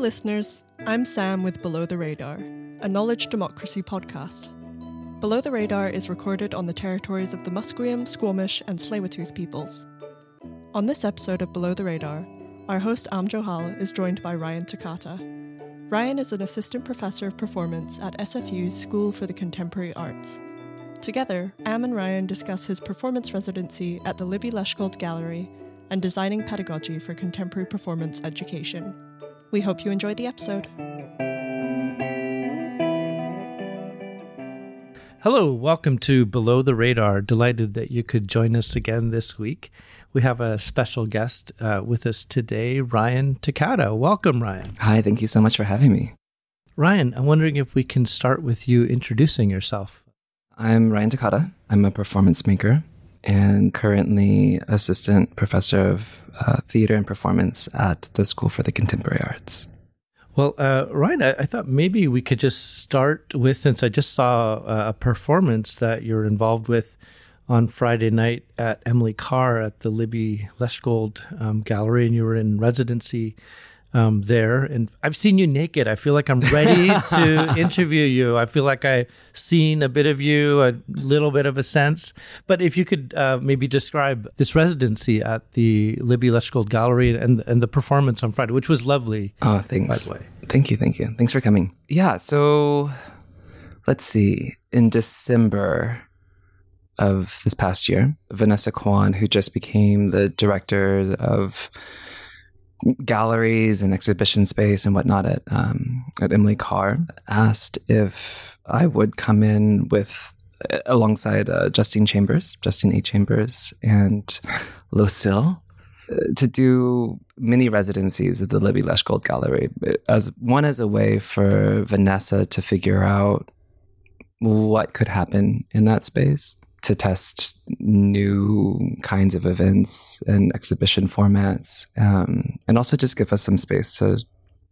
listeners. I'm Sam with Below the Radar, a knowledge democracy podcast. Below the Radar is recorded on the territories of the Musqueam, Squamish, and Tsleil-Waututh peoples. On this episode of Below the Radar, our host Am Johal is joined by Ryan Tacata. Ryan is an assistant professor of performance at SFU's School for the Contemporary Arts. Together, Am and Ryan discuss his performance residency at the Libby Leshgold Gallery and designing pedagogy for contemporary performance education. We hope you enjoyed the episode. Hello, welcome to Below the Radar. Delighted that you could join us again this week. We have a special guest uh, with us today, Ryan Tacata. Welcome, Ryan. Hi, thank you so much for having me. Ryan, I'm wondering if we can start with you introducing yourself. I'm Ryan Tacata. I'm a performance maker and currently assistant professor of uh, theater and performance at the School for the Contemporary Arts. Well, uh, Ryan, I, I, thought maybe we could just start with since I just saw uh, a performance that you're involved with on Friday night at Emily Carr at the Libby Leshgold um, Gallery, and you were in residency um, there. And I've seen you naked. I feel like I'm ready to interview you. I feel like I've seen a bit of you, a little bit of a sense. But if you could uh, maybe describe this residency at the Libby Leshgold Gallery and and the performance on Friday, which was lovely. Oh, thanks. By the way, thank you, thank you. Thanks for coming. Yeah. So let's see. In December of this past year, Vanessa Kwan, who just became the director of galleries and exhibition space and whatnot at um, at Emily Carr asked if I would come in with alongside uh, Justine Chambers, Justine A. Chambers, and Lucille uh, to do mini residencies at the Libby Leshgold Gallery as one as a way for Vanessa to figure out what could happen in that space to test new kinds of events and exhibition formats, um, and also just give us some space to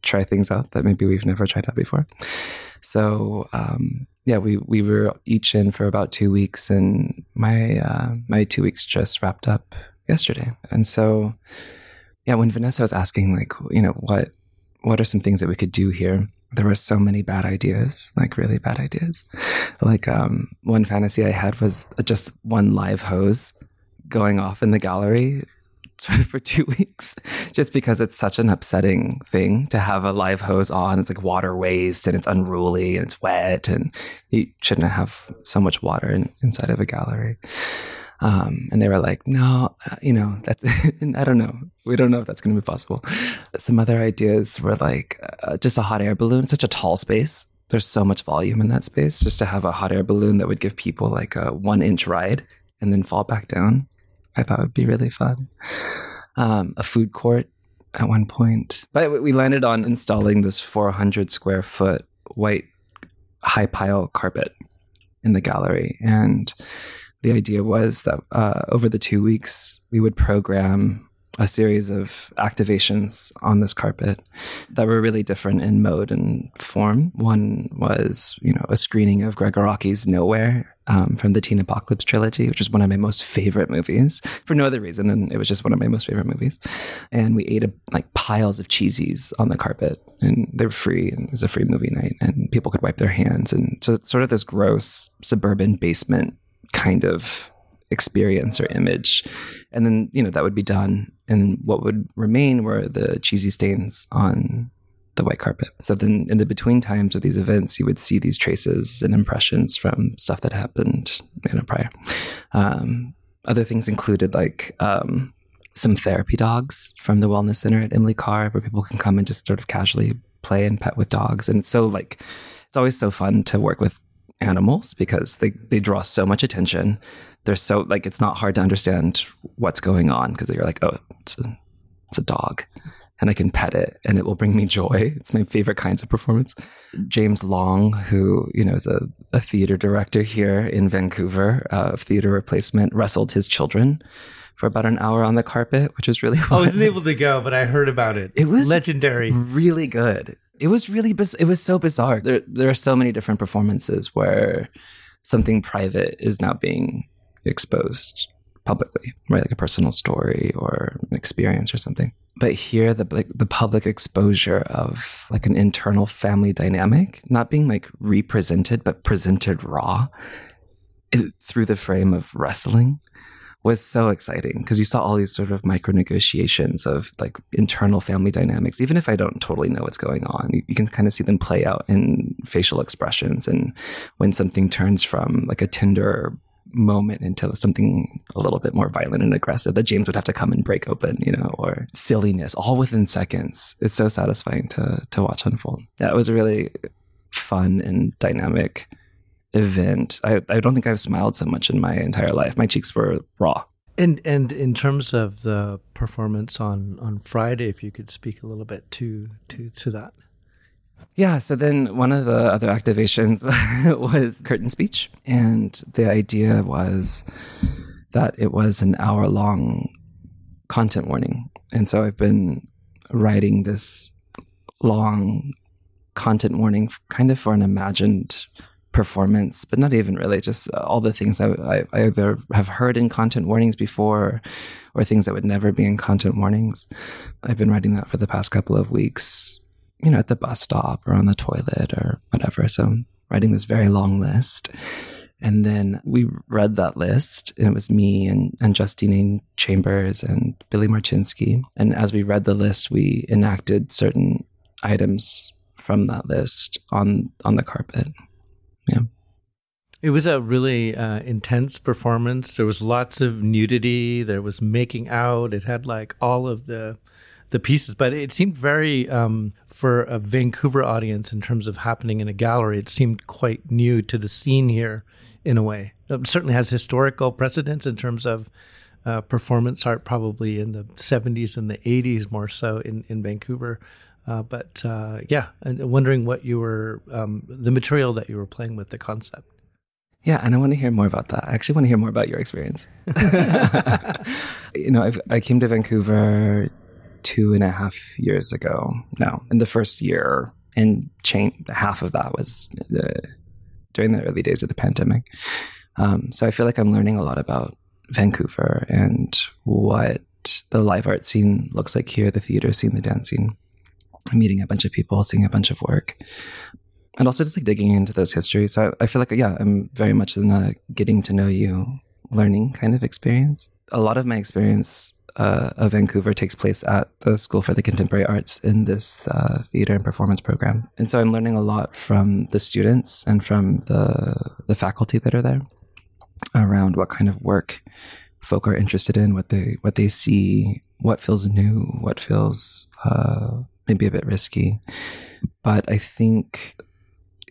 try things out that maybe we've never tried out before. So um, yeah, we we were each in for about two weeks, and my uh, my two weeks just wrapped up yesterday. And so yeah, when Vanessa was asking like you know what what are some things that we could do here there were so many bad ideas, like really bad ideas. Like um, one fantasy I had was just one live hose going off in the gallery for two weeks, just because it's such an upsetting thing to have a live hose on. It's like water waste and it's unruly and it's wet, and you shouldn't have so much water in, inside of a gallery. Um, and they were like, no, uh, you know, that's, I don't know. We don't know if that's going to be possible. Some other ideas were like uh, just a hot air balloon, such a tall space. There's so much volume in that space. Just to have a hot air balloon that would give people like a one inch ride and then fall back down, I thought would be really fun. Um, a food court at one point. But we landed on installing this 400 square foot white high pile carpet in the gallery. And the idea was that uh, over the two weeks, we would program a series of activations on this carpet that were really different in mode and form. One was, you know, a screening of Gregg Araki's Nowhere um, from the Teen Apocalypse trilogy, which is one of my most favorite movies for no other reason than it was just one of my most favorite movies. And we ate a, like piles of cheesies on the carpet, and they were free, and it was a free movie night, and people could wipe their hands, and so sort of this gross suburban basement kind of experience or image. And then, you know, that would be done. And what would remain were the cheesy stains on the white carpet. So then in the between times of these events, you would see these traces and impressions from stuff that happened, you know, prior. Um, other things included like um, some therapy dogs from the wellness center at Emily Carr, where people can come and just sort of casually play and pet with dogs. And it's so like, it's always so fun to work with animals because they, they draw so much attention. They're so like it's not hard to understand what's going on because you're like, oh, it's a it's a dog. And I can pet it and it will bring me joy. It's my favorite kinds of performance. James Long, who, you know, is a, a theater director here in Vancouver uh, of theater replacement, wrestled his children for about an hour on the carpet, which was really fun. I wasn't able to go, but I heard about it. It was legendary. Really good it was really biz- it was so bizarre. There there are so many different performances where something private is now being exposed publicly, right? Like a personal story or an experience or something. But here, the like, the public exposure of like an internal family dynamic, not being like represented, but presented raw it, through the frame of wrestling, was so exciting because you saw all these sort of micro negotiations of like internal family dynamics. Even if I don't totally know what's going on, you, you, can kind of see them play out in facial expressions and when something turns from like a tender moment into something a little bit more violent and aggressive that James would have to come and break open, you know, or silliness, all within seconds. It's so satisfying to to watch unfold. That was a really fun and dynamic event. I, I don't think I've smiled so much in my entire life. My cheeks were raw. And and in terms of the performance on on Friday, if you could speak a little bit to to to that. Yeah, so then one of the other activations was curtain speech. And the idea was that it was an hour long content warning. And so I've been writing this long content warning kind of for an imagined performance, but not even really, just all the things I, I, either have heard in content warnings before or things that would never be in content warnings. I've been writing that for the past couple of weeks you know, at the bus stop or on the toilet or whatever. So I'm writing this very long list. And then we read that list, and it was me and, and Justine Chambers and Billy Marchenski. And as we read the list, we enacted certain items from that list on on the carpet. Yeah. It was a really uh, intense performance. There was lots of nudity. There was making out. It had like all of the the pieces, but it seemed very um, for a Vancouver audience in terms of happening in a gallery. It seemed quite new to the scene here, in a way. It certainly has historical precedence in terms of uh, performance art, probably in the '70s and the '80s more so in in Vancouver. Uh, but uh, yeah, and wondering what you were um, the material that you were playing with, the concept. Yeah, and I want to hear more about that. I actually want to hear more about your experience. you know, I've, I came to Vancouver two and a half years ago. now, in the first year, and chain, half of that was uh, during the early days of the pandemic. Um, so I feel like I'm learning a lot about Vancouver and what the live art scene looks like here, the theater scene, the dance scene. Meeting a bunch of people, seeing a bunch of work, and also just like digging into those histories. So I, I feel like, yeah, I'm very much in a getting to know you, learning kind of experience. A lot of my experience uh, of Vancouver takes place at the School for the Contemporary Arts in this uh, theater and performance program. And so I'm learning a lot from the students and from the the faculty that are there around what kind of work folk are interested in, what they what they see, what feels new, what feels uh, maybe a bit risky. But I think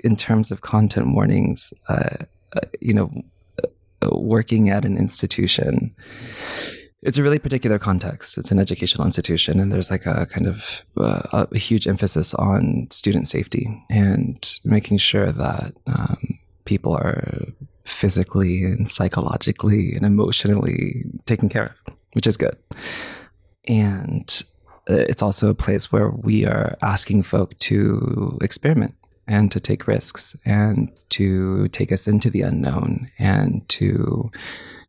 in terms of content warnings, uh, uh, you know, uh, working at an institution it's a really particular context. It's an educational institution, and there's like a kind of uh, a huge emphasis on student safety and making sure that um, people are physically and psychologically and emotionally taken care of, which is good. And it's also a place where we are asking folk to experiment and to take risks and to take us into the unknown and to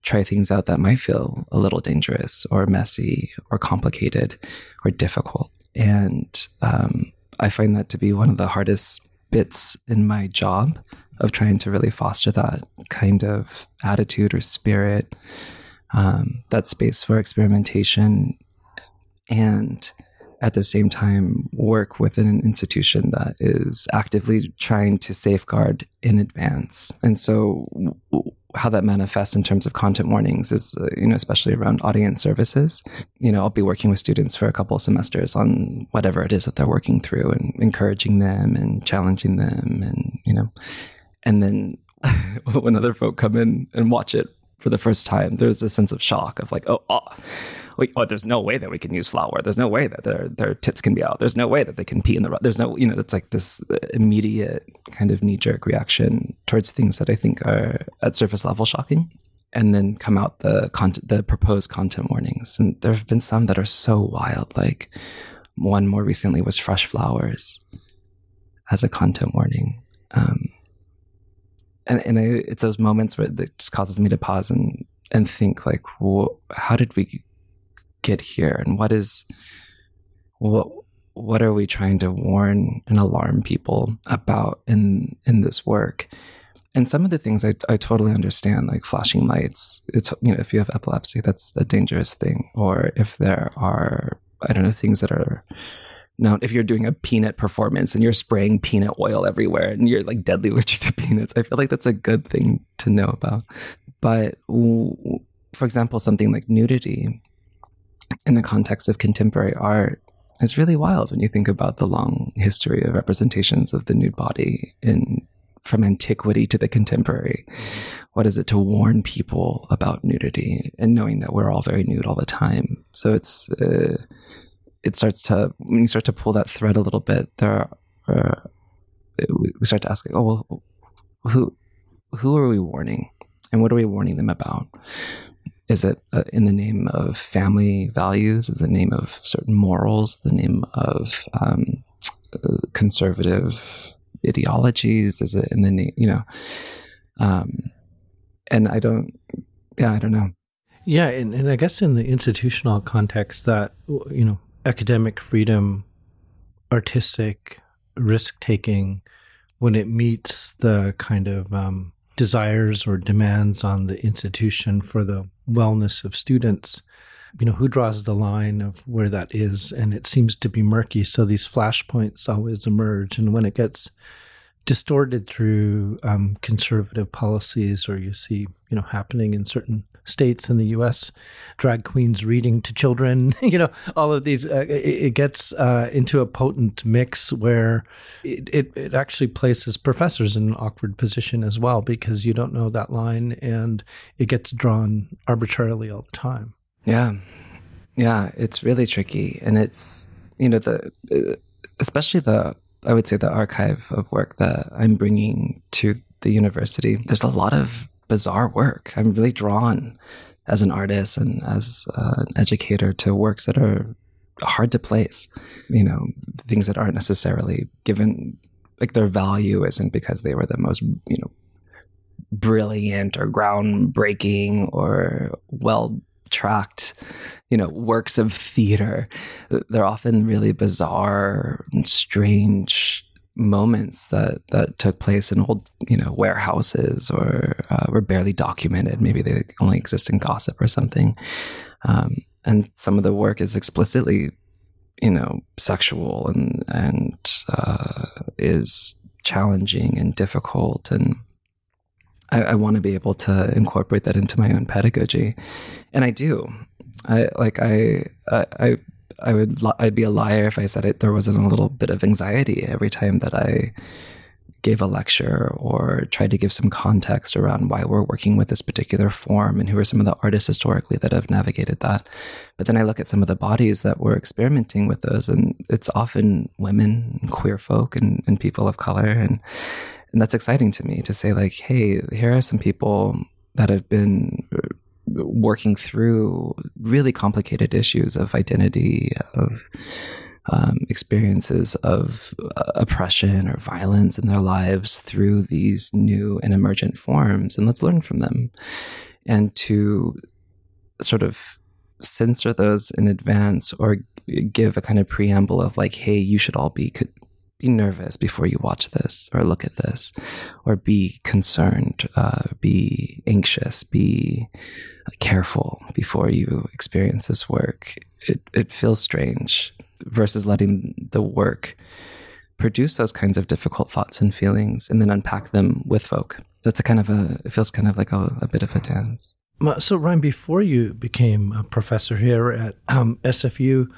try things out that might feel a little dangerous or messy or complicated or difficult. And um, I find that to be one of the hardest bits in my job of trying to really foster that kind of attitude or spirit, um, that space for experimentation, and at the same time work within an institution that is actively trying to safeguard in advance. And so, how that manifests in terms of content warnings is, uh, you know, especially around audience services. You know, I'll be working with students for a couple of semesters on whatever it is that they're working through and encouraging them and challenging them and, you know, and then when other folk come in and watch it for the first time, there's a sense of shock of like, oh, oh we, oh, there's no way that we can use flour. There's no way that their their tits can be out. There's no way that they can pee in the. There's no, you know, it's like this immediate kind of knee jerk reaction towards things that I think are at surface level shocking, and then come out the content, the proposed content warnings, and there have been some that are so wild. Like one more recently was fresh flowers as a content warning. Um, and, and I, it's those moments where it just causes me to pause and and think like, well, how did we get here, and what is what what are we trying to warn and alarm people about in in this work? And some of the things I, I totally understand, like flashing lights. It's you know, if you have epilepsy, that's a dangerous thing. Or if there are, I don't know, things that are now if you're doing a peanut performance and you're spraying peanut oil everywhere and you're like deadly allergic to peanuts, I feel like that's a good thing to know about. But for example, something like nudity in the context of contemporary art is really wild when you think about the long history of representations of the nude body in from antiquity to the contemporary. What is it to warn people about nudity and knowing that we're all very nude all the time? So it's uh, it starts to when you start to pull that thread a little bit, there are, uh, we start to ask, oh well, who who are we warning, and what are we warning them about? Is it uh, in the name of family values? Is the name of certain morals? The name of um, conservative ideologies? Is it in the name, you know? Um, and I don't, yeah, I don't know. Yeah, and, and I guess in the institutional context, that you know, academic freedom, artistic risk taking, when it meets the kind of um, desires or demands on the institution for the wellness of students, you know, who draws the line of where that is? And it seems to be murky. So these flashpoints always emerge. And when it gets distorted through um, conservative policies, or you see, you know, happening in certain states in the U.S., drag queens reading to children, you know, all of these, uh, it, it, gets uh, into a potent mix where it, it, it actually places professors in an awkward position as well because you don't know that line and it gets drawn arbitrarily all the time. Yeah. Yeah. It's really tricky. And it's, you know, the, uh, especially the, I would say the archive of work that I'm bringing to the university. There's a lot of bizarre work. I'm really drawn as an artist and as uh, an educator to works that are hard to place. You know, things that aren't necessarily given like their value isn't because they were the most you know brilliant or groundbreaking or well tracked you know works of theater they're often really bizarre and strange moments that that took place in old you know warehouses or uh, were barely documented. Maybe they only exist in gossip or something. Um, and some of the work is explicitly you know sexual and and uh, is challenging and difficult. And I, I want to be able to incorporate that into my own pedagogy. And I do. I like I I I would I'd be a liar if I said it there wasn't a little bit of anxiety every time that I gave a lecture or tried to give some context around why we're working with this particular form and who are some of the artists historically that have navigated that. But then I look at some of the bodies that were experimenting with those, and it's often women, queer folk, and, and people of color, and and that's exciting to me to say like, hey, here are some people that have been working through really complicated issues of identity, of um, experiences of uh, oppression or violence in their lives through these new and emergent forms. And let's learn from them. And to sort of censor those in advance or give a kind of preamble of like, hey, you should all be be nervous before you watch this or look at this, or be concerned, uh, be anxious, be careful before you experience this work. It, it feels strange versus letting the work produce those kinds of difficult thoughts and feelings and then unpack them with folk. So it's a kind of a, it feels kind of like a, a bit of a dance. So, Ryan, before you became a professor here at um, SFU,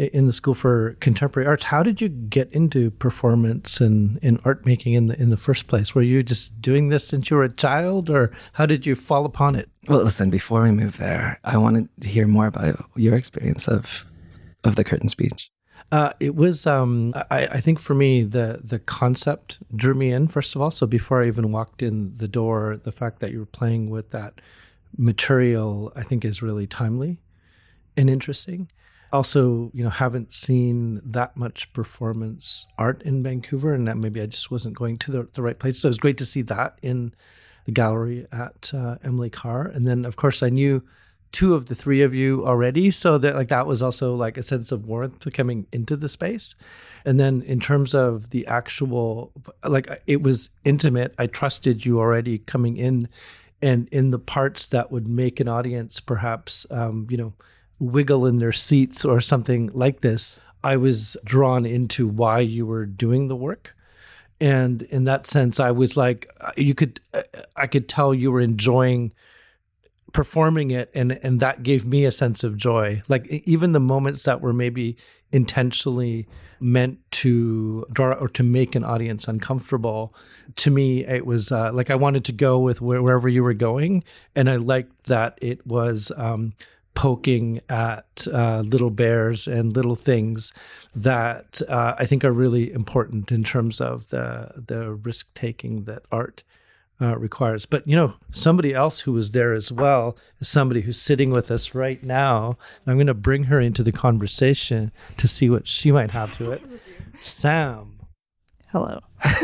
in the School for Contemporary Arts. How did you get into performance and, and art making in the in the first place? Were you just doing this since you were a child, or how did you fall upon it? Well, listen. Before we move there, I wanted to hear more about your experience of of the curtain speech. Uh, it was, um, I, I, think, for me, the the concept drew me in first of all. So before I even walked in the door, the fact that you were playing with that material, I think, is really timely and interesting also, you know, haven't seen that much performance art in Vancouver, and that maybe I just wasn't going to the, the right place. So it was great to see that in the gallery at uh, Emily Carr. And then, of course, I knew two of the three of you already. So that like that was also like a sense of warmth coming into the space. And then in terms of the actual like it was intimate. I trusted you already coming in and in the parts that would make an audience perhaps um, you know, wiggle in their seats or something like this. I was drawn into why you were doing the work. And in that sense, I was like, you could, I could tell you were enjoying performing it and and that gave me a sense of joy like even the moments that were maybe intentionally meant to draw or to make an audience uncomfortable to me it was uh, like i wanted to go with wherever you were going and i liked that it was um, poking at uh, little bears and little things that uh, i think are really important in terms of the the risk taking that art uh, requires. But you know, somebody else who was there as well is somebody who's sitting with us right now. I'm going to bring her into the conversation to see what she might have to it. Sam. Hello.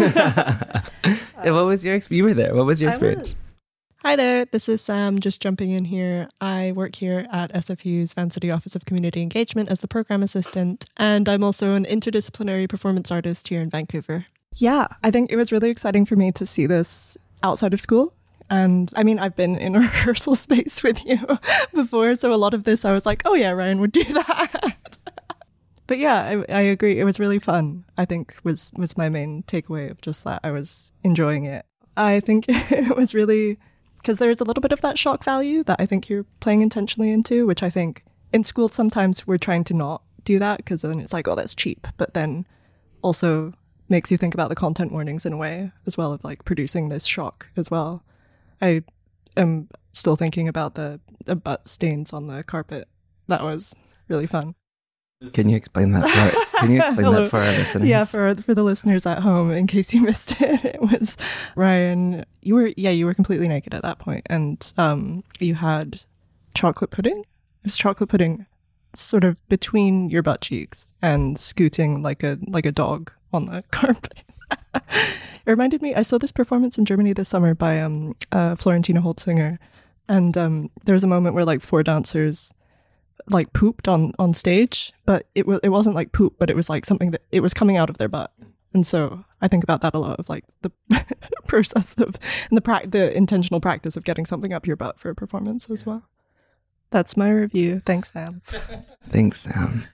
what was your experience? You were there. What was your experience? Hi there, this is Sam, just jumping in here. I work here at SFU's Vancity Office of Community Engagement as the program assistant, and I'm also an interdisciplinary performance artist here in Vancouver. Yeah, I think it was really exciting for me to see this outside of school. And I mean, I've been in a rehearsal space with you before, so a lot of this I was like, oh yeah, Ryan would do that. but yeah, I, I agree. It was really fun. I think was was my main takeaway of just that I was enjoying it. I think it was really because there's a little bit of that shock value that I think you're playing intentionally into, which I think in school sometimes we're trying to not do that because then it's like, oh, that's cheap. But then also makes you think about the content warnings in a way as well of like producing this shock as well. I am still thinking about the, the butt stains on the carpet. That was really fun. Can you explain that? For, can you explain that for our listeners? Yeah, for for the listeners at home, in case you missed it, it was Ryan. You were yeah, you were completely naked at that point, and um, you had chocolate pudding. It was chocolate pudding, sort of between your butt cheeks and scooting like a like a dog on the carpet. it reminded me. I saw this performance in Germany this summer by um, uh, Florentina Holzinger, and um, there was a moment where like four dancers like pooped on on stage, but it was it wasn't like poop, but it was like something that it was coming out of their butt. And so I think about that a lot of like the process of and the pra- the intentional practice of getting something up your butt for a performance as well. That's my review. Thanks, Sam. Thanks, Sam.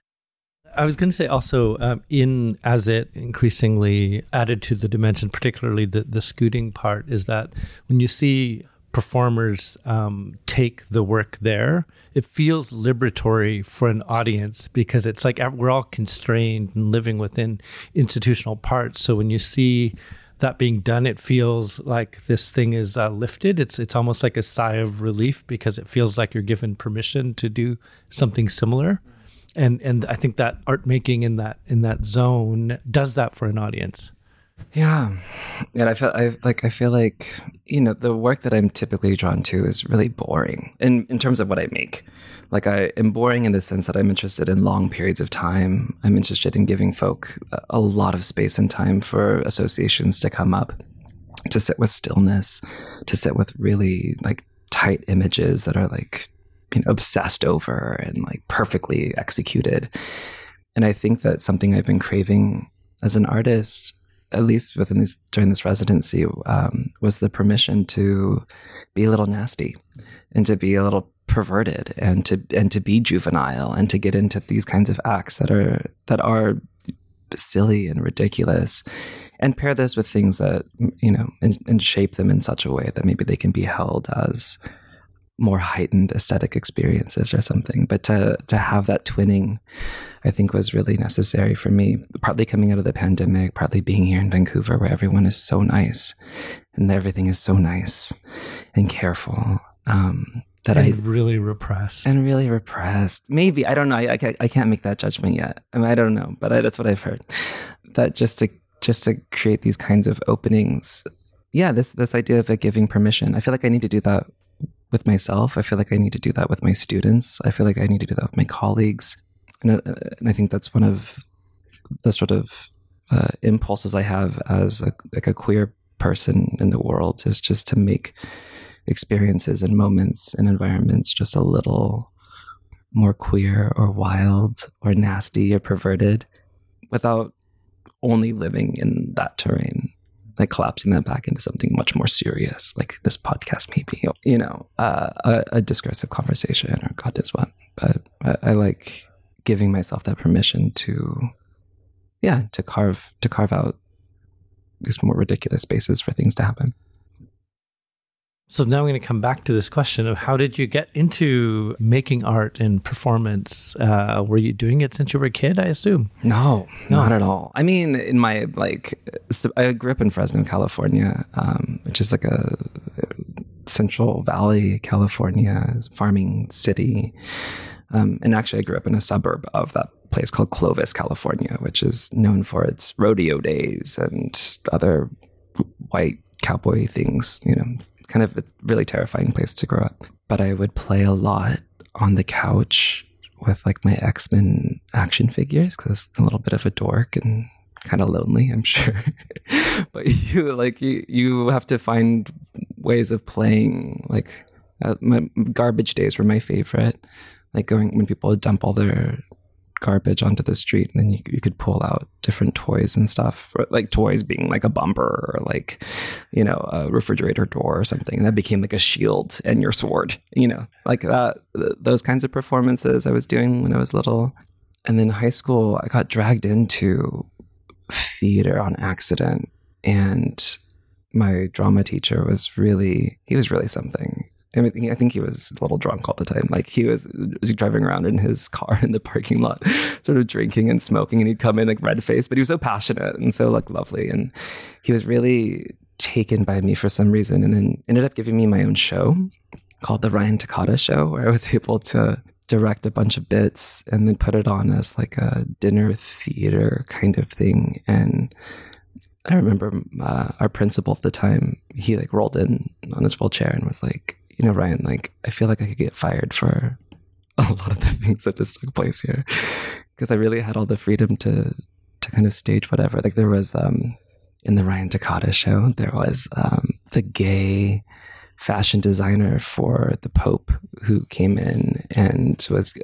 I was going to say also um, in as it increasingly added to the dimension, particularly the the scooting part, is that when you see performers um, take the work there, it feels liberatory for an audience because it's like we're all constrained and living within institutional parts. So when you see that being done, it feels like this thing is uh, lifted. It's it's almost like a sigh of relief because it feels like you're given permission to do something similar and and I think that art making in that in that zone does that for an audience. Yeah, and I feel I like I feel like you know the work that I'm typically drawn to is really boring in in terms of what I make. Like I am boring in the sense that I'm interested in long periods of time. I'm interested in giving folk a lot of space and time for associations to come up, to sit with stillness, to sit with really like tight images that are like you know, obsessed over and like perfectly executed. And I think that something I've been craving as an artist, at least within this during this residency, um, was the permission to be a little nasty and to be a little perverted and to and to be juvenile and to get into these kinds of acts that are that are silly and ridiculous and pair those with things that you know and, and shape them in such a way that maybe they can be held as more heightened aesthetic experiences or something. But to to have that twinning, I think was really necessary for me. Partly coming out of the pandemic, partly being here in Vancouver, where everyone is so nice and everything is so nice and careful. Um, that and I really repressed and really repressed. Maybe I don't know. I, I, I can't make that judgment yet. I, mean, I don't know, but I, that's what I've heard. That just to just to create these kinds of openings yeah, this this idea of like giving permission. I feel like I need to do that with myself. I feel like I need to do that with my students. I feel like I need to do that with my colleagues. And, uh, and I think that's one of the sort of uh, impulses I have as a, like a queer person in the world is just to make experiences and moments and environments just a little more queer or wild or nasty or perverted without only living in that terrain like collapsing that back into something much more serious like this podcast maybe you know uh, a, a, discursive conversation or god knows what. But I, I like giving myself that permission to yeah to carve to carve out these more ridiculous spaces for things to happen so now I'm going to come back to this question of how did you get into making art and performance? Uh, were you doing it since you were a kid? I assume. No, no, not at all. I mean, in my like, I grew up in Fresno, California, um, which is like a Central Valley, California farming city. Um, and actually, I grew up in a suburb of that place called Clovis, California, which is known for its rodeo days and other white cowboy things, you know, kind of a really terrifying place to grow up. But I would play a lot on the couch with like my X Men action figures because a little bit of a dork and kind of lonely, I'm sure. but you like you you have to find ways of playing. Like uh, my garbage days were my favorite. Like going when people would dump all their garbage onto the street and then you, you could pull out different toys and stuff like toys being like a bumper or like you know a refrigerator door or something and that became like a shield and your sword you know? Like uh, that those kinds of performances i was doing when i was little. And then high school i got dragged into theater on accident and my drama teacher was really he was really something I, mean, I think he was a little drunk all the time. Like he was driving around in his car in the parking lot, sort of drinking and smoking, and he'd come in like red faced, but he was so passionate and so like lovely, and he was really taken by me for some reason, and then ended up giving me my own show called the Ryan Tacata Show, where I was able to direct a bunch of bits and then put it on as like a dinner theater kind of thing, and I remember uh, our principal at the time, he like rolled in on his wheelchair and was like, you know, Ryan, like I feel like I could get fired for a lot of the things that just took place here because I really had all the freedom to to kind of stage whatever. Like there was um in the Ryan Tacata show, there was um the gay fashion designer for the Pope who came in and was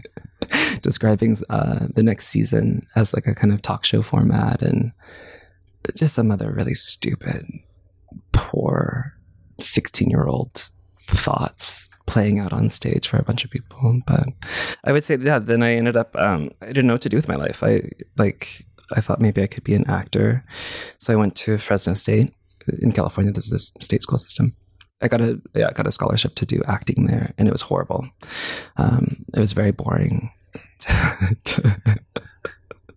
describing uh, the next season as like a kind of talk show format and just some other really stupid, poor 16 year old thoughts playing out on stage for a bunch of people. But I would say, yeah, then I ended up, um, I didn't know what to do with my life. I like, I thought maybe I could be an actor. So I went to Fresno State in California. This is this state school system. I got a yeah, I got a scholarship to do acting there, and it was horrible. Um, it was very boring.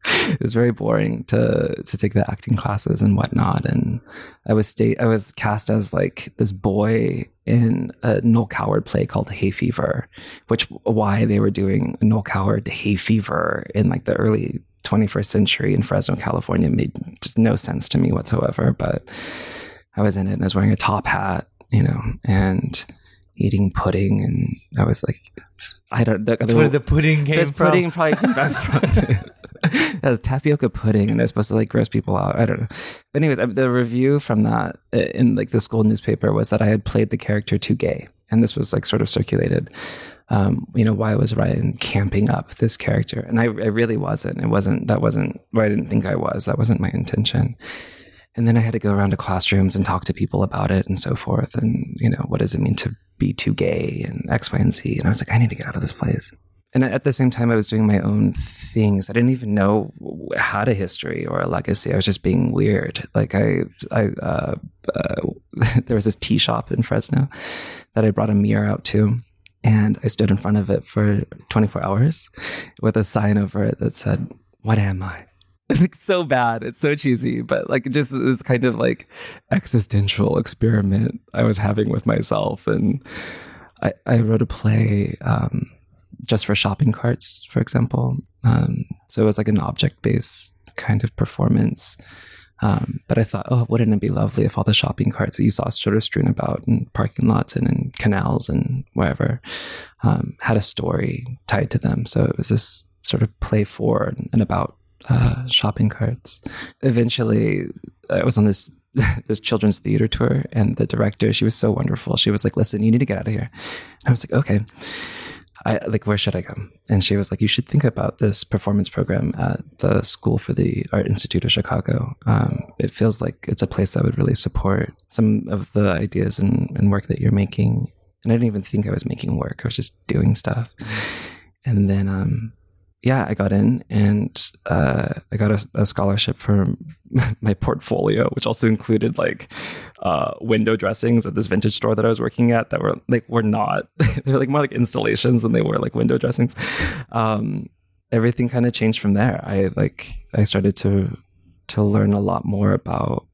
it was very boring to to take the acting classes and whatnot. And I was state I was cast as like this boy in a Noel Coward play called Hay Fever, which why they were doing Noel Coward Hay Fever in like the early 21st century in Fresno, California made just no sense to me whatsoever. But I was in it and I was wearing a top hat, you know, and eating pudding, and I was like, I don't. The, That's where the pudding came from. Pudding probably came from. was tapioca pudding, and was supposed to like gross people out. I don't know. But anyways, the review from that uh, in like the school newspaper was that I had played the character too gay, and this was like sort of circulated. Um, you know, why was Ryan camping up this character? And I, I really wasn't. It wasn't. That wasn't what I didn't think I was. That wasn't my intention. And then I had to go around to classrooms and talk to people about it and so forth. And you know, what does it mean to be too gay and X, Y, and Z? And I was like, I need to get out of this place and at the same time, I was doing my own things. I didn't even know had a history or a legacy. I was just being weird. Like I, I, uh, uh, there was this tea shop in Fresno that I brought a mirror out to, and I stood in front of it for 24 hours with a sign over it that said, "What am I?" It's so bad. It's so cheesy, but like just this kind of like existential experiment I was having with myself, and I, I wrote a play. Um, just for shopping carts, for example. Um, so it was like an object based kind of performance. Um, but I thought, oh, wouldn't it be lovely if all the shopping carts that you saw sort of strewn about in parking lots and in canals and wherever um, had a story tied to them? So it was this sort of play for and about uh, shopping carts. Eventually, I was on this this children's theater tour, and the director, she was so wonderful. She was like, "Listen, you need to get out of here." And I was like, "Okay." I like, where should I go? And she was like, you should think about this performance program at the School for the Art Institute of Chicago. Um, it feels like it's a place that would really support some of the ideas and, and work that you're making. And I didn't even think I was making work; I was just doing stuff. And then um, yeah, I got in and uh, I got a, a, scholarship for my portfolio, which also included like uh, window dressings at this vintage store that I was working at that were like were not they were like more like installations than they were like window dressings. Um, everything kind of changed from there. I like I started to to learn a lot more about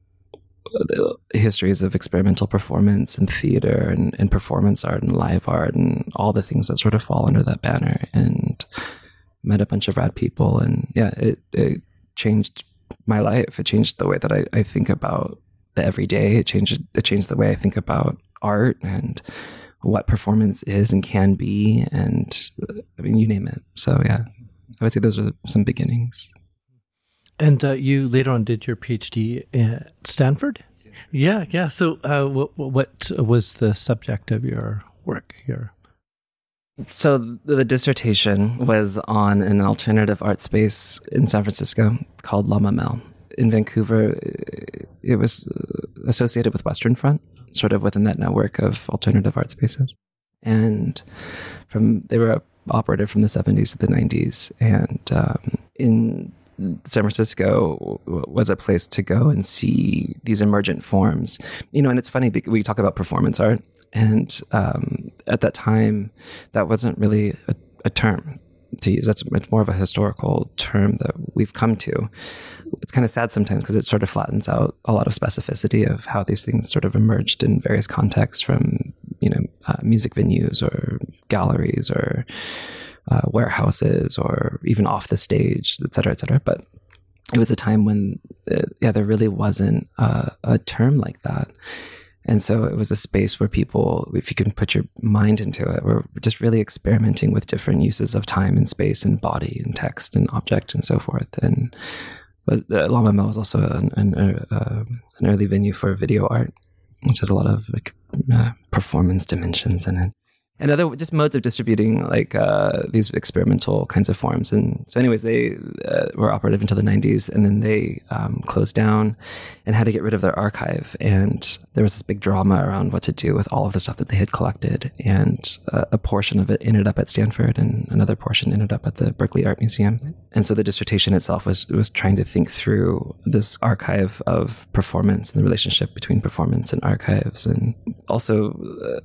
the histories of experimental performance and theater and, and performance art and live art and all the things that sort of fall under that banner and met a bunch of rad people and yeah it, it changed my life. It changed the way that I, I think about the everyday. It changed it changed the way i think about art and what performance is and can be and i mean you name it. So yeah i would say those are some beginnings. And uh, you later on did your phd at stanford? Yeah. Yeah so uh, what, what was the subject of your work your so the dissertation was on an alternative art space in San Francisco called La Mamelle. In Vancouver, it was associated with Western Front, sort of within that network of alternative art spaces. And from they were operated from the 70s to the 90s. And um, in San Francisco was a place to go and see these emergent forms. You know, and it's funny because we talk about performance art, and um, at that time, that wasn't really a, a term to use. That's it's more of a historical term that we've come to. It's kind of sad sometimes because it sort of flattens out a lot of specificity of how these things sort of emerged in various contexts from you know uh, music venues or galleries or uh, warehouses or even off the stage, et cetera, et cetera. But it was a time when uh, yeah, there really wasn't a, a term like that. And so it was a space where people, if you can put your mind into it, were just really experimenting with different uses of time and space and body and text and object and so forth. And but uh, La Mamelle was also an, an, uh, an, early venue for video art, which has a lot of like, uh, performance dimensions in it and other just modes of distributing like uh, these experimental kinds of forms. And so, anyways, they uh, were operative until the 90s, and then they um, closed down and had to get rid of their archive. And there was this big drama around what to do with all of the stuff that they had collected. And uh, a portion of it ended up at Stanford, and another portion ended up at the Berkeley Art Museum. And so, the dissertation itself was was trying to think through this archive of performance and the relationship between performance and archives, and also uh,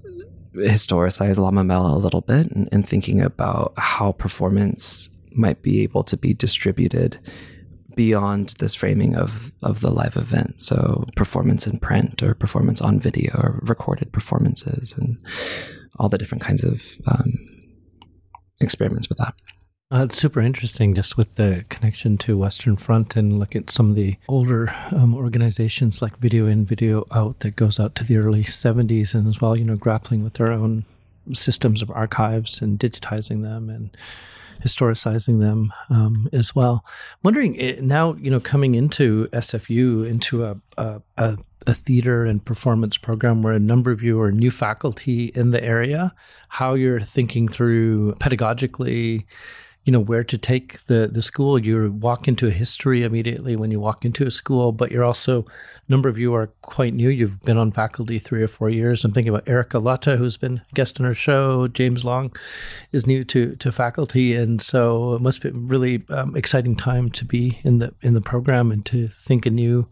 historicize La Mamelle a little bit and, and thinking about how performance might be able to be distributed beyond this framing of of the live event. So performance in print or performance on video or recorded performances and all the different kinds of um, experiments with that. Uh, it's super interesting just with the connection to Western Front and look at some of the older um, organizations like Video In, Video Out that goes out to the early 70s and as well, you know, grappling with their own systems of archives and digitizing them and historicizing them um, as well. Wondering eh, now, you know, coming into SFU, into a, a, a a theater and performance program where a number of you are new faculty in the area, how you're thinking through pedagogically you know where to take the the school. You walk into a history immediately when you walk into a school but you're also a number of you are quite new. You've been on faculty three or four years. I'm thinking about erica latta who's been a guest on our show. James long is new to to faculty. And so it must be really um, exciting time to be in the in the program and to think anew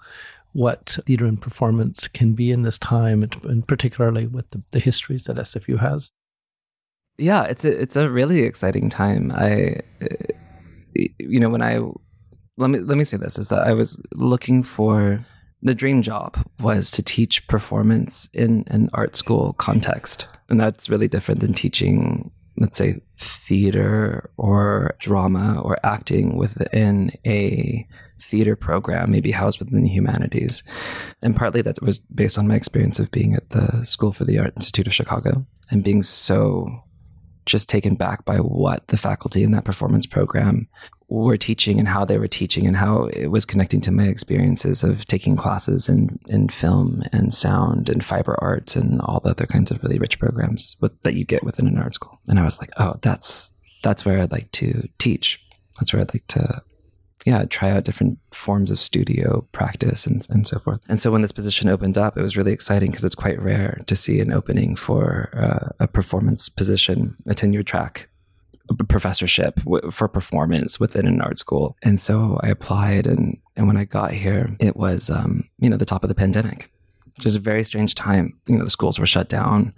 what theater and performance can be in this time and, and particularly with the, the histories that sfu has yeah, it's a, it's a really exciting time. I, you know, when I let me let me say this is that I was looking for the dream job was to teach performance in an art school context, and that's really different than teaching, let's say, theater or drama or acting within a theater program, maybe housed within the humanities. And partly that was based on my experience of being at the School for the Art Institute of Chicago and being so just taken back by what the faculty in that performance program were teaching and how they were teaching and how it was connecting to my experiences of taking classes in, in film and sound and fiber arts and all the other kinds of really rich programs with, that you get within an art school. And I was like, oh, that's that's where I'd like to teach. That's where I'd like to yeah, try out different forms of studio practice and, and so forth. And so when this position opened up, it was really exciting because it's quite rare to see an opening for uh, a performance position, a tenure track professorship w- for performance within an art school. And so I applied, and and when I got here, it was um, you know the top of the pandemic, which is a very strange time. You know the schools were shut down,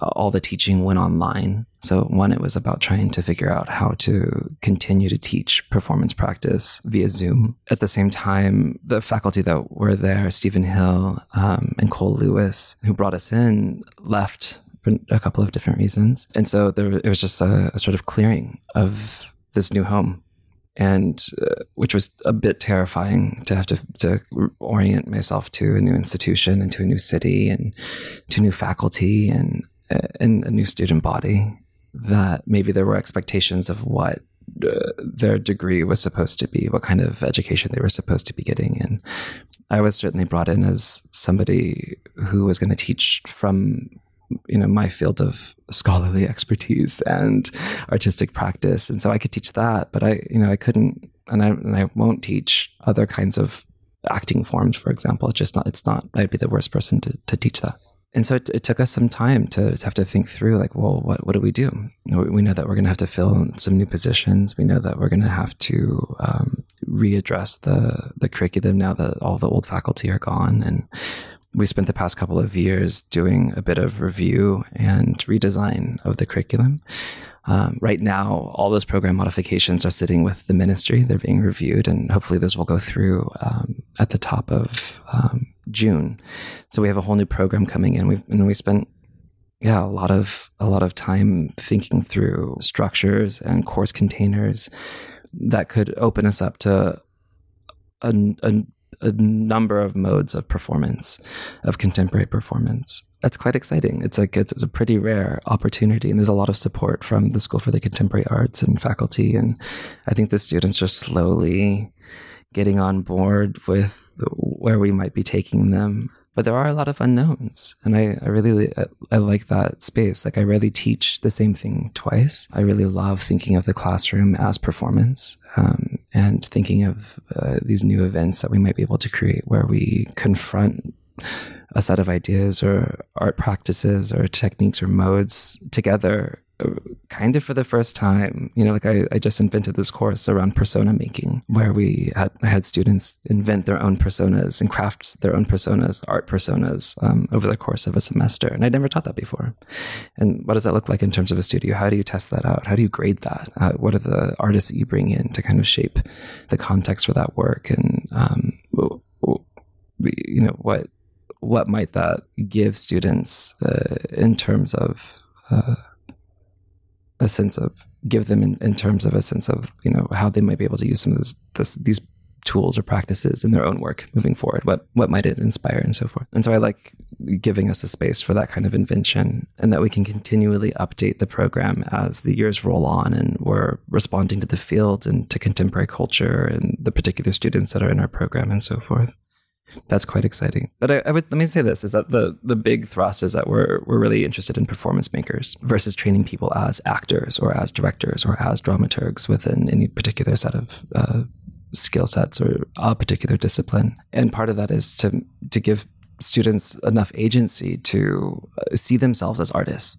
all the teaching went online. So one, it was about trying to figure out how to continue to teach performance practice via Zoom. At the same time, the faculty that were there, Stephen Hill um, and Cole Lewis, who brought us in, left for a couple of different reasons. And so there, it was just a, a sort of clearing of this new home and uh, which was a bit terrifying to have to, to orient myself to a new institution and to a new city and to new faculty and, and a new student body that maybe there were expectations of what uh, their degree was supposed to be, what kind of education they were supposed to be getting. And I was certainly brought in as somebody who was going to teach from you know my field of scholarly expertise and artistic practice and so i could teach that but i you know i couldn't and i, and I won't teach other kinds of acting forms for example it's just not it's not i'd be the worst person to, to teach that and so it, it took us some time to, to, have to think through like well what, what do we do? We know that we're going to have to fill some new positions. We know that we're going to have to um, readdress the the curriculum now that all the old faculty are gone. And we spent the past couple of years doing a bit of review and redesign of the curriculum. Um, right now, all those program modifications are sitting with the ministry. They're being reviewed, and hopefully, those will go through um, at the top of um, June. So we have a whole new program coming in. We and we spent yeah a lot of a lot of time thinking through structures and course containers that could open us up to a, a a number of modes of performance, of contemporary performance. That's quite exciting. It's like it's, a pretty rare opportunity, and there's a lot of support from the School for the Contemporary Arts and faculty. And I think the students are slowly getting on board with where we might be taking them but there are a lot of unknowns and i, I really I, I, like that space like i rarely teach the same thing twice i really love thinking of the classroom as performance um, and thinking of uh, these new events that we might be able to create where we confront a set of ideas or art practices or techniques or modes together kind of for the first time, you know, like I, I just invented this course around persona making where we had, had students invent their own personas and craft their own personas, art personas um, over the course of a semester. And I'd never taught that before. And what does that look like in terms of a studio? How do you test that out? How do you grade that? Uh, what are the artists that you bring in to kind of shape the context for that work? And, um, you know, what, what might that give students uh, in terms of, uh, a sense of give them in, in terms of a sense of you know how they might be able to use some of this, this, these tools or practices in their own work moving forward? What what might it inspire and so forth? And so i like giving us a space for that kind of invention and that we can continually update the program as the years roll on and we're responding to the field and to contemporary culture and the particular students that are in our program and so forth that's quite exciting. But I, I, would let me say this: is that the the big thrust is that we're we're really interested in performance makers versus training people as actors or as directors or as dramaturgs within any particular set of uh, skill sets or a particular discipline. And part of that is to to give students enough agency to uh, see themselves as artists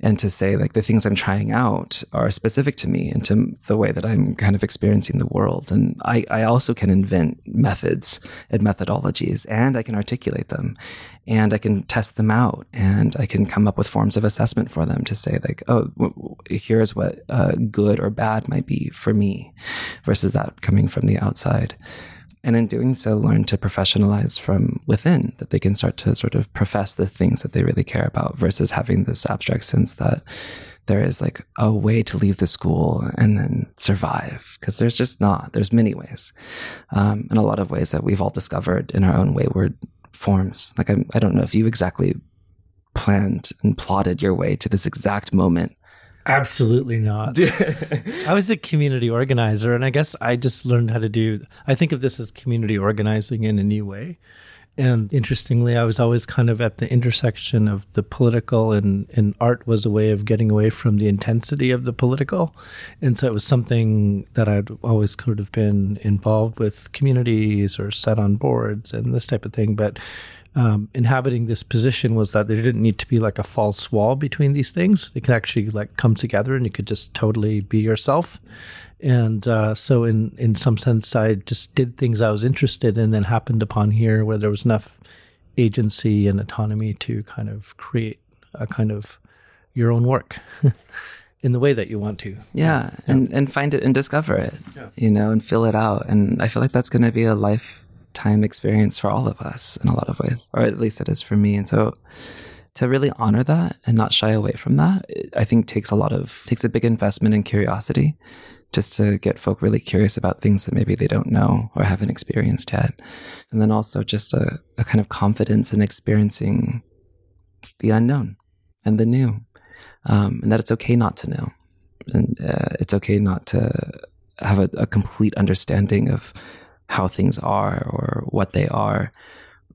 and to say like the things I'm trying out are specific to me and to the way that I'm kind of experiencing the world. And I, I also can invent methods and methodologies and I can articulate them and I can test them out and I can come up with forms of assessment for them to say like, oh, here's what uh, good or bad might be for me versus that coming from the outside and in doing so learn to professionalize from within that they can start to sort of profess the things that they really care about versus having this abstract sense that there is like a way to leave the school and then survive because there's just not. There's many ways. Um, and a lot of ways that we've all discovered in our own wayward forms. Like I'm, i don't know if you exactly planned and plotted your way to this exact moment Absolutely not. I was a community organizer, and I guess I just learned how to do. I think of this as community organizing in a new way. And interestingly, I was always kind of at the intersection of the political and, and art was a way of getting away from the intensity of the political. And so it was something that I'd always could have been involved with communities or set on boards and this type of thing. But um, inhabiting this position was that there didn't need to be like a false wall between these things. They could actually like come together and you could just totally be yourself. And uh, so, in in some sense, I just did things I was interested in, and then happened upon here where there was enough agency and autonomy to kind of create a kind of your own work in the way that you want to. Yeah, yeah. and and find it and discover it, yeah. you know, and fill it out. And I feel like that's going to be a life time experience for all of us in a lot of ways, or at least it is for me. And so to really honor that and not shy away from that, I think takes a lot of takes a big investment in curiosity, just to get folk really curious about things that maybe they don't know or haven't experienced yet, and then also just a, a kind of confidence in experiencing the unknown and the new, um, and that it's okay not to know, and uh, it's okay not to have a, a complete understanding of how things are or what they are.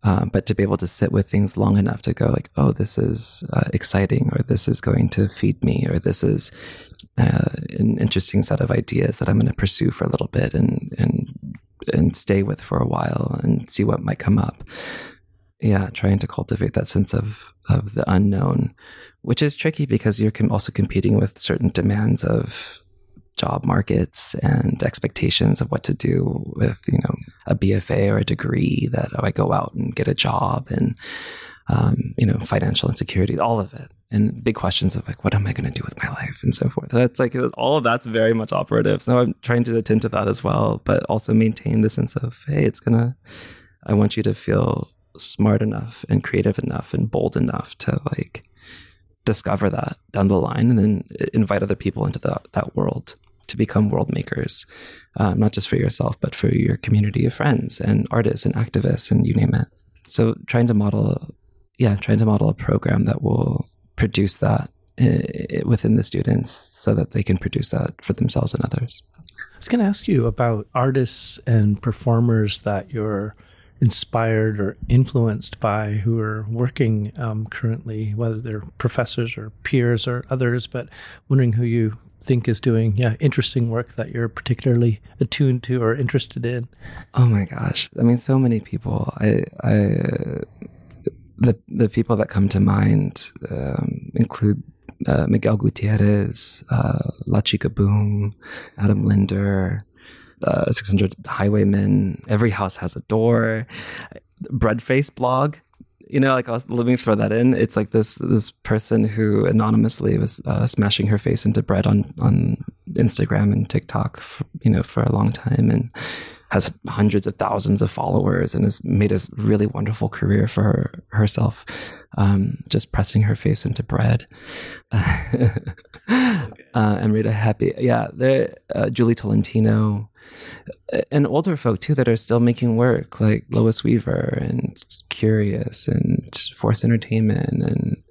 Uh, but to be able to sit with things long enough to go like, oh, this is uh, exciting, or this is going to feed me, or this is uh, an interesting set of ideas that I'm going to pursue for a little bit and and and stay with for a while and see what might come up. Yeah, trying to cultivate that sense of of the unknown, which is tricky because you're also competing with certain demands of job markets and expectations of what to do with you know a BFA or a degree that oh, I go out and get a job and um, you know financial insecurity all of it. And big questions of like what am I going to do with my life and so forth. That's like all of that's very much operative. So I'm trying to attend to that as well but also maintain the sense of hey it's gonna I want you to feel smart enough and creative enough and bold enough to like discover that down the line and then invite other people into the, that world to become world makers, um, not just for yourself, but for your community of friends and artists and activists and you name it. So trying to model, yeah, trying to model a program that will produce that uh, within the students so that they can produce that for themselves and others. I was going to ask you about artists and performers that you're inspired or influenced by who are working um, currently, whether they're professors or peers or others, but wondering who you think is doing yeah interesting work that you're particularly attuned to or interested in? Oh my gosh. I mean so many people. I i the the people that come to mind um, include uh, Miguel Gutierrez, uh, La Chica Boom, Adam Linder, uh, 600 Highwaymen. Every house has a door. Breadface blog you know, like I was living throw that in. It's like this this person who anonymously was uh, smashing her face into bread on on Instagram and TikTok, for, you know, for a long time, and has hundreds of thousands of followers and has made a really wonderful career for her, herself, um, just pressing her face into bread. okay. uh, and Rita Happy, yeah, there. Uh, Julie Tolentino, and older folk too that are still making work like Lois Weaver and Curious and Forced Entertainment and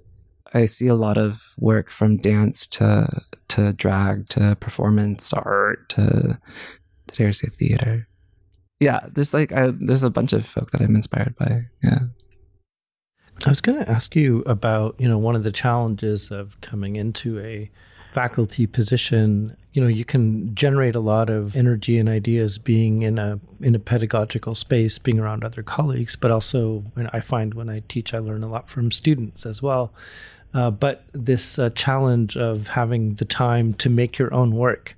I see a lot of work from dance to to drag to performance art to, to dare say theater. Yeah, there's like I, there's a bunch of folk that I'm inspired by. Yeah. I was going to ask you about, you know, one of the challenges of coming into a faculty position, you know, you can generate a lot of energy and ideas being in a in a pedagogical space, being around other colleagues, but also I find when I teach, I learn a lot from students as well. Uh, but this uh, challenge of having the time to make your own work.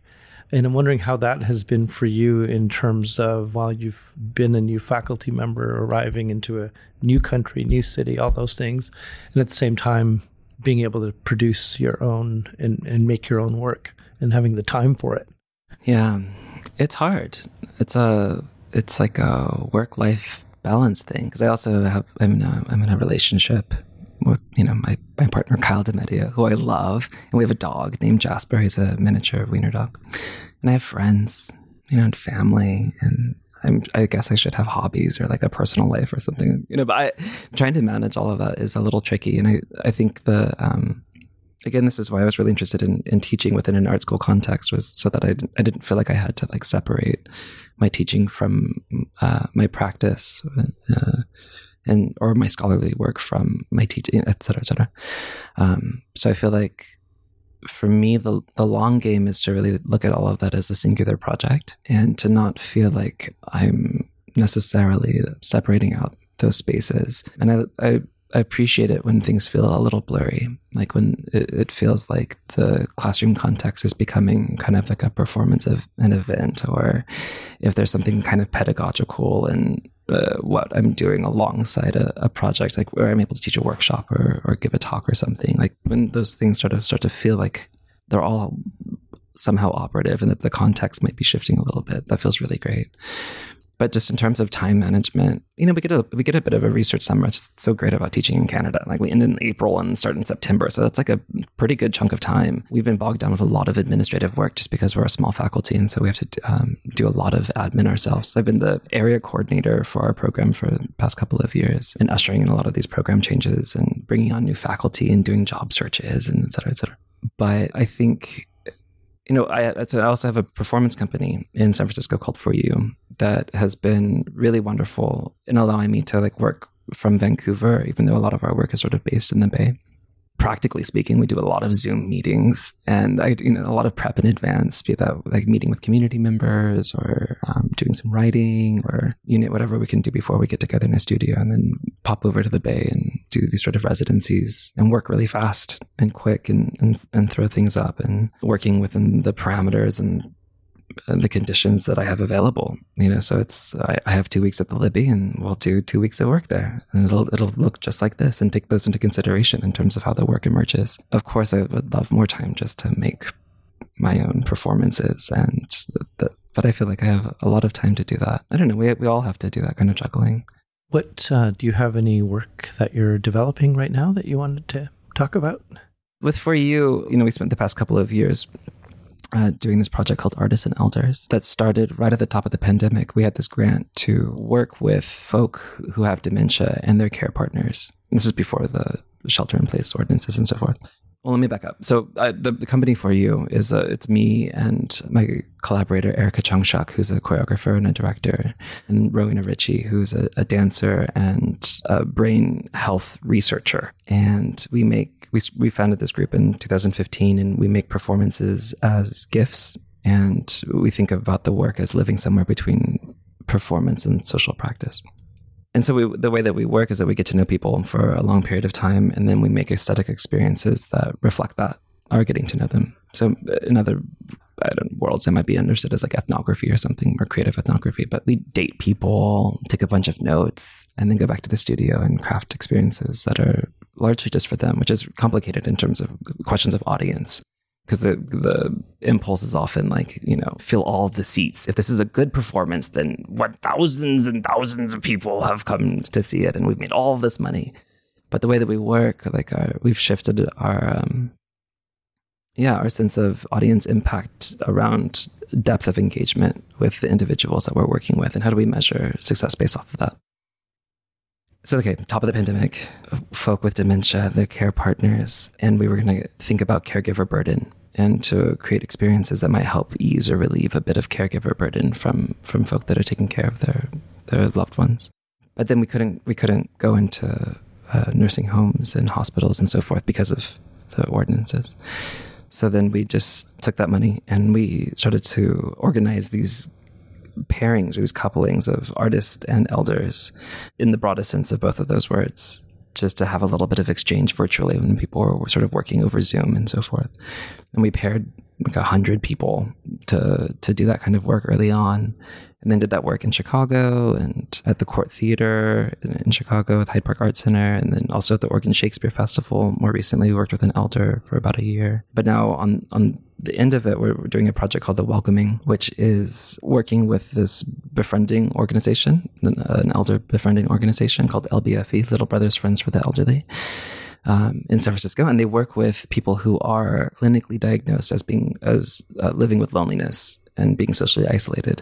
And I'm wondering how that has been for you in terms of while you've been a new faculty member, arriving into a new country, new city, all those things, and at the same time being able to produce your own and, and make your own work and having the time for it. Yeah, it's hard. It's a it's like a work life balance thing because I also have I'm in a I'm in a relationship with you know my my partner Kyle Demedia who I love and we have a dog named Jasper. He's a miniature wiener dog, and I have friends, you know, and family and I'm, I guess I should have hobbies or like a personal life or something, you know. But I, trying to manage all of that is a little tricky, and I, I think the, um, again, this is why I was really interested in, in teaching within an art school context was so that I, I didn't feel like I had to like separate my teaching from uh, my practice uh, and or my scholarly work from my teaching, et cetera, et cetera. Um, so I feel like for me, the the long game is to really look at all of that as a singular project and to not feel like I'm necessarily separating out those spaces. And I, I I appreciate it when things feel a little blurry, like when it, it, feels like the classroom context is becoming kind of like a performance of an event, or if there's something kind of pedagogical and uh, what I'm doing alongside a, a, project, like where I'm able to teach a workshop or, or give a talk or something. Like when those things sort of start to feel like they're all somehow operative and that the context might be shifting a little bit, that feels really great. But just in terms of time management, you know, we get a we get a bit of a research summer. It's so great about teaching in Canada. Like we end in April and start in September, so that's like a pretty good chunk of time. We've been bogged down with a lot of administrative work just because we're a small faculty, and so we have to um, do a lot of admin ourselves. I've been the area coordinator for our program for the past couple of years, and ushering in a lot of these program changes and bringing on new faculty and doing job searches and et cetera, et cetera. But I think you know, I, so I also have a performance company in San Francisco called For You that has been really wonderful in allowing me to like work from Vancouver, even though a lot of our work is sort of based in the Bay practically speaking, we do a lot of Zoom meetings and I, you know, a lot of prep in advance, be that like meeting with community members or um, doing some writing or you know whatever we can do before we get together in a studio, and then pop over to the Bay and do these sort of residencies and work really fast and quick and and, and throw things up and working within the parameters and the conditions that I have available. You know, so it's I, I, have two weeks at the Libby, and we'll do two weeks of work there, and it'll it'll look just like this, and take those into consideration in terms of how the work emerges. Of course, I would love more time just to make my own performances, and the, but I feel like I have a lot of time to do that. I don't know. We we all have to do that kind of juggling. What uh, do you have any work that you're developing right now that you wanted to talk about? With for you, you know, we spent the past couple of years uh, doing this project called Artists and Elders that started right at the top of the pandemic. We had this grant to work with folk who have dementia and their care partners. This is before the shelter in place ordinances and so forth. Well, let me back up. So uh, the, the company for you is uh, it's me and my collaborator Erika Chong Shuch, who's a choreographer and a director, and Rowena Ritchie, who's a, a, dancer and a brain health researcher. And we make we we founded this group in 2015, and we make performances as gifts, and we think about the work as living somewhere between performance and social practice. And so we, the way that we work is that we get to know people for a long period of time, and then we make aesthetic experiences that reflect that, are getting to know them. So uh, in other worlds, it might be understood as like ethnography or something, or creative ethnography. But we date people, take a bunch of notes, and then go back to the studio and craft experiences that are largely just for them, which is complicated in terms of questions of audience because the the impulse is often like you know fill all the seats. If this is a good performance then what thousands and thousands of people have come to see it and we've made all this money. But the way that we work like our, we've shifted our um, yeah our sense of audience impact around depth of engagement with the individuals that we're working with and how do we measure success based off of that so okay top of the pandemic folk with dementia their care partners and we were going to think about caregiver burden and to create experiences that might help ease or relieve a bit of caregiver burden from from folk that are taking care of their their loved ones. But then we couldn't we couldn't go into uh, nursing homes and hospitals and so forth because of the ordinances. So then we just took that money and we started to organize these pairings or these couplings of artists and elders in the broadest sense of both of those words just to have a little bit of exchange virtually when people were sort of working over Zoom and so forth. And we paired like a hundred people to to do that kind of work early on and then did that work in Chicago and at the Court Theater in Chicago with Hyde Park Art Center, and then also at the Oregon Shakespeare Festival. More recently, we worked with an elder for about a year. But now on on the end of it, we're, doing a project called The Welcoming, which is working with this befriending organization, an elder befriending organization called LBFE, Little Brothers Friends for the Elderly um, in San Francisco, and they work with people who are clinically diagnosed as being as uh, living with loneliness and being socially isolated,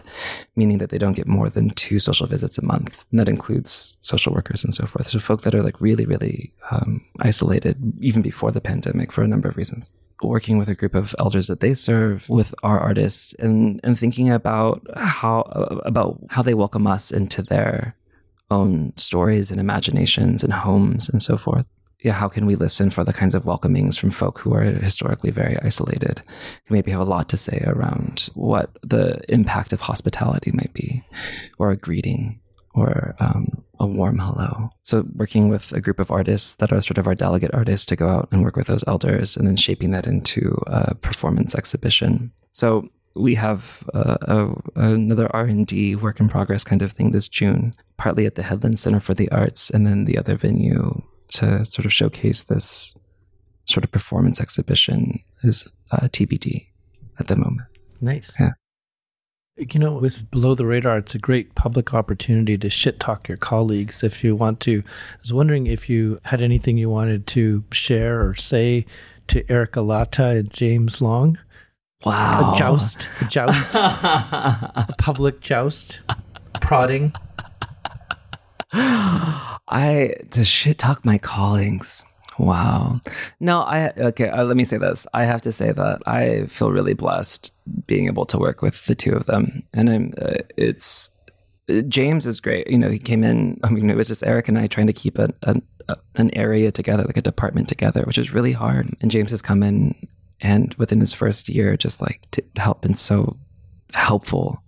meaning that they don't get more than two social visits a month. And that includes social workers and so forth. So folk that are like really, really um, isolated even before the pandemic for a number of reasons. Working with a group of elders that they serve with our artists and, and thinking about how about how they welcome us into their own stories and imaginations and homes and so forth yeah, how can we listen for the kinds of welcomings from folk who are historically very isolated, who maybe have a lot to say around what the impact of hospitality might be, or a greeting, or um, a warm hello. So, working with a group of artists that are sort of our delegate artists to go out and work with those elders, and then shaping that into a performance exhibition. So, we have uh, a, another r&d work in progress kind of thing this june partly at the headlands center for the arts and then the other venue to sort of showcase this sort of performance exhibition is uh, TBD at the moment. Nice. Yeah. You know, with Below the Radar, it's a great public opportunity to shit talk your colleagues if you want to. I was wondering if you had anything you wanted to share or say to Erica Latta and James Long. Wow. A joust, a joust, a public joust, prodding. I to shit talk my callings. Wow. No, I okay. Uh, let me say this. I have to say that I feel really blessed being able to work with the two of them, and I'm. Uh, it's James is great. You know, he came in. I mean, it was just Eric and I trying to keep a, a, a, an area together, like a department together, which is really hard. And James has come in, and within his first year, just like to help been so helpful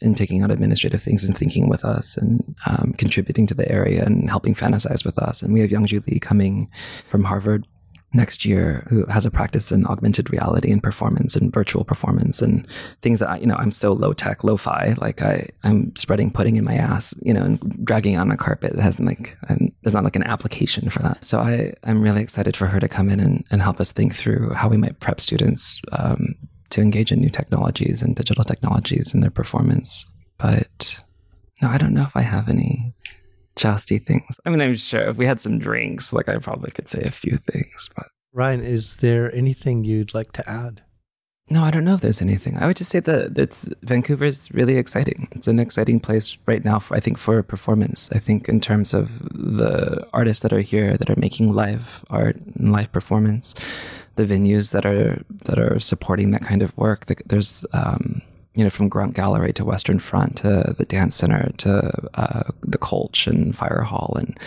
in taking on administrative things and thinking with us and um, contributing to the area and helping fantasize with us. And we have Young Lee coming from Harvard next year who has a practice in augmented reality and performance and virtual performance and things that I, you know, I'm so low tech, low fi, like I, I'm spreading pudding in my ass, you know, and dragging on a carpet that hasn't like, I'm, there's not like an application for that. So I, I'm really excited for her to come in and, and help us think through how we might prep students um, to engage in new technologies and digital technologies in their performance. But no, I don't know if I have any jousty things. I mean, I'm sure if we had some drinks, like I probably could say a few things. But Ryan, is there anything you'd like to add? No, I don't know if there's anything. I would just say that it's Vancouver's really exciting. It's an exciting place right now. For, I think for performance. I think in terms of the artists that are here that are making live art and live performance, the venues that are that are supporting that kind of work. There's um, you know from Grunt Gallery to Western Front to the Dance Center to uh, the Cultch and Fire Hall, and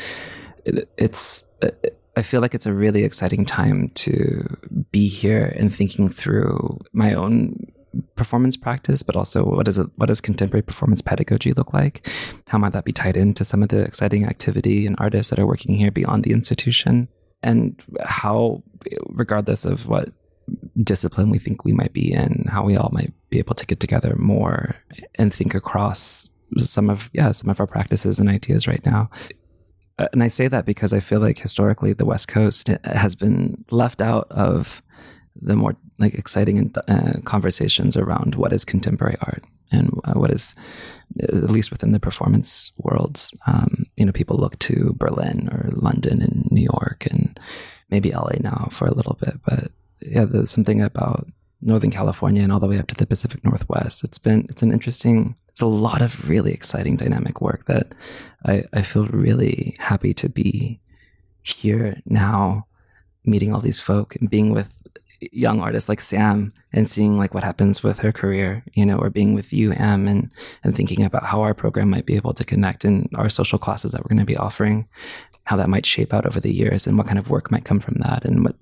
it, it's. It, I feel like it's a really exciting time to be here and thinking through my own performance practice, but also what does it, what does contemporary performance pedagogy look like? How might that be tied into some of the exciting activity and artists that are working here beyond the institution? And how, regardless of what discipline we think we might be in, how we all might be able to get together more and think across some of yeah some of our practices and ideas right now. Uh, and I say that because I feel like historically the West Coast has been left out of the more like exciting uh, conversations around what is contemporary art and uh, what is at least within the performance worlds. Um, you know people look to berlin or london and new york and maybe la now for a little bit but yeah there's something about northern california and all the way up to the pacific northwest. It's been it's an interesting there's a lot of really exciting dynamic work that i, I feel really happy to be here now meeting all these folk and being with young artists like Sam and seeing like what happens with her career, you know, or being with you, Am, and and thinking about how our program might be able to connect in our social classes that we're going to be offering, how that might shape out over the years, and what kind of work might come from that, and what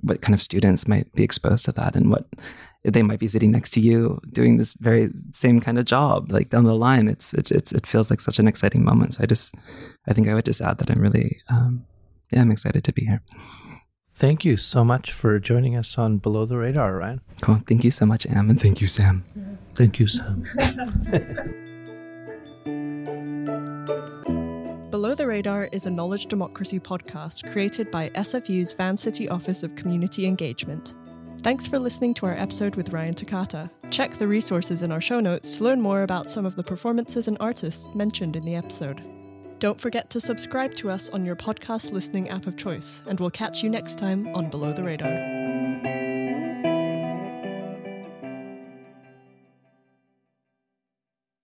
what kind of students might be exposed to that, and what they might be sitting next to you doing this very same kind of job like down the line. It's it, it's it feels like such an exciting moment. So I just I think I would just add that I'm really um, yeah I'm excited to be here. Thank you so much for joining us on Below the Radar, Ryan. Cool. Thank you so much, Am, and thank you, Sam. Thank you, Sam. Below the Radar is a knowledge democracy podcast created by SFU's Vancity Office of Community Engagement. Thanks for listening to our episode with Ryan Tacata. Check the resources in our show notes to learn more about some of the performances and artists mentioned in the episode. Don't forget to subscribe to us on your podcast listening app of choice, and we'll catch you next time on Below the Radar.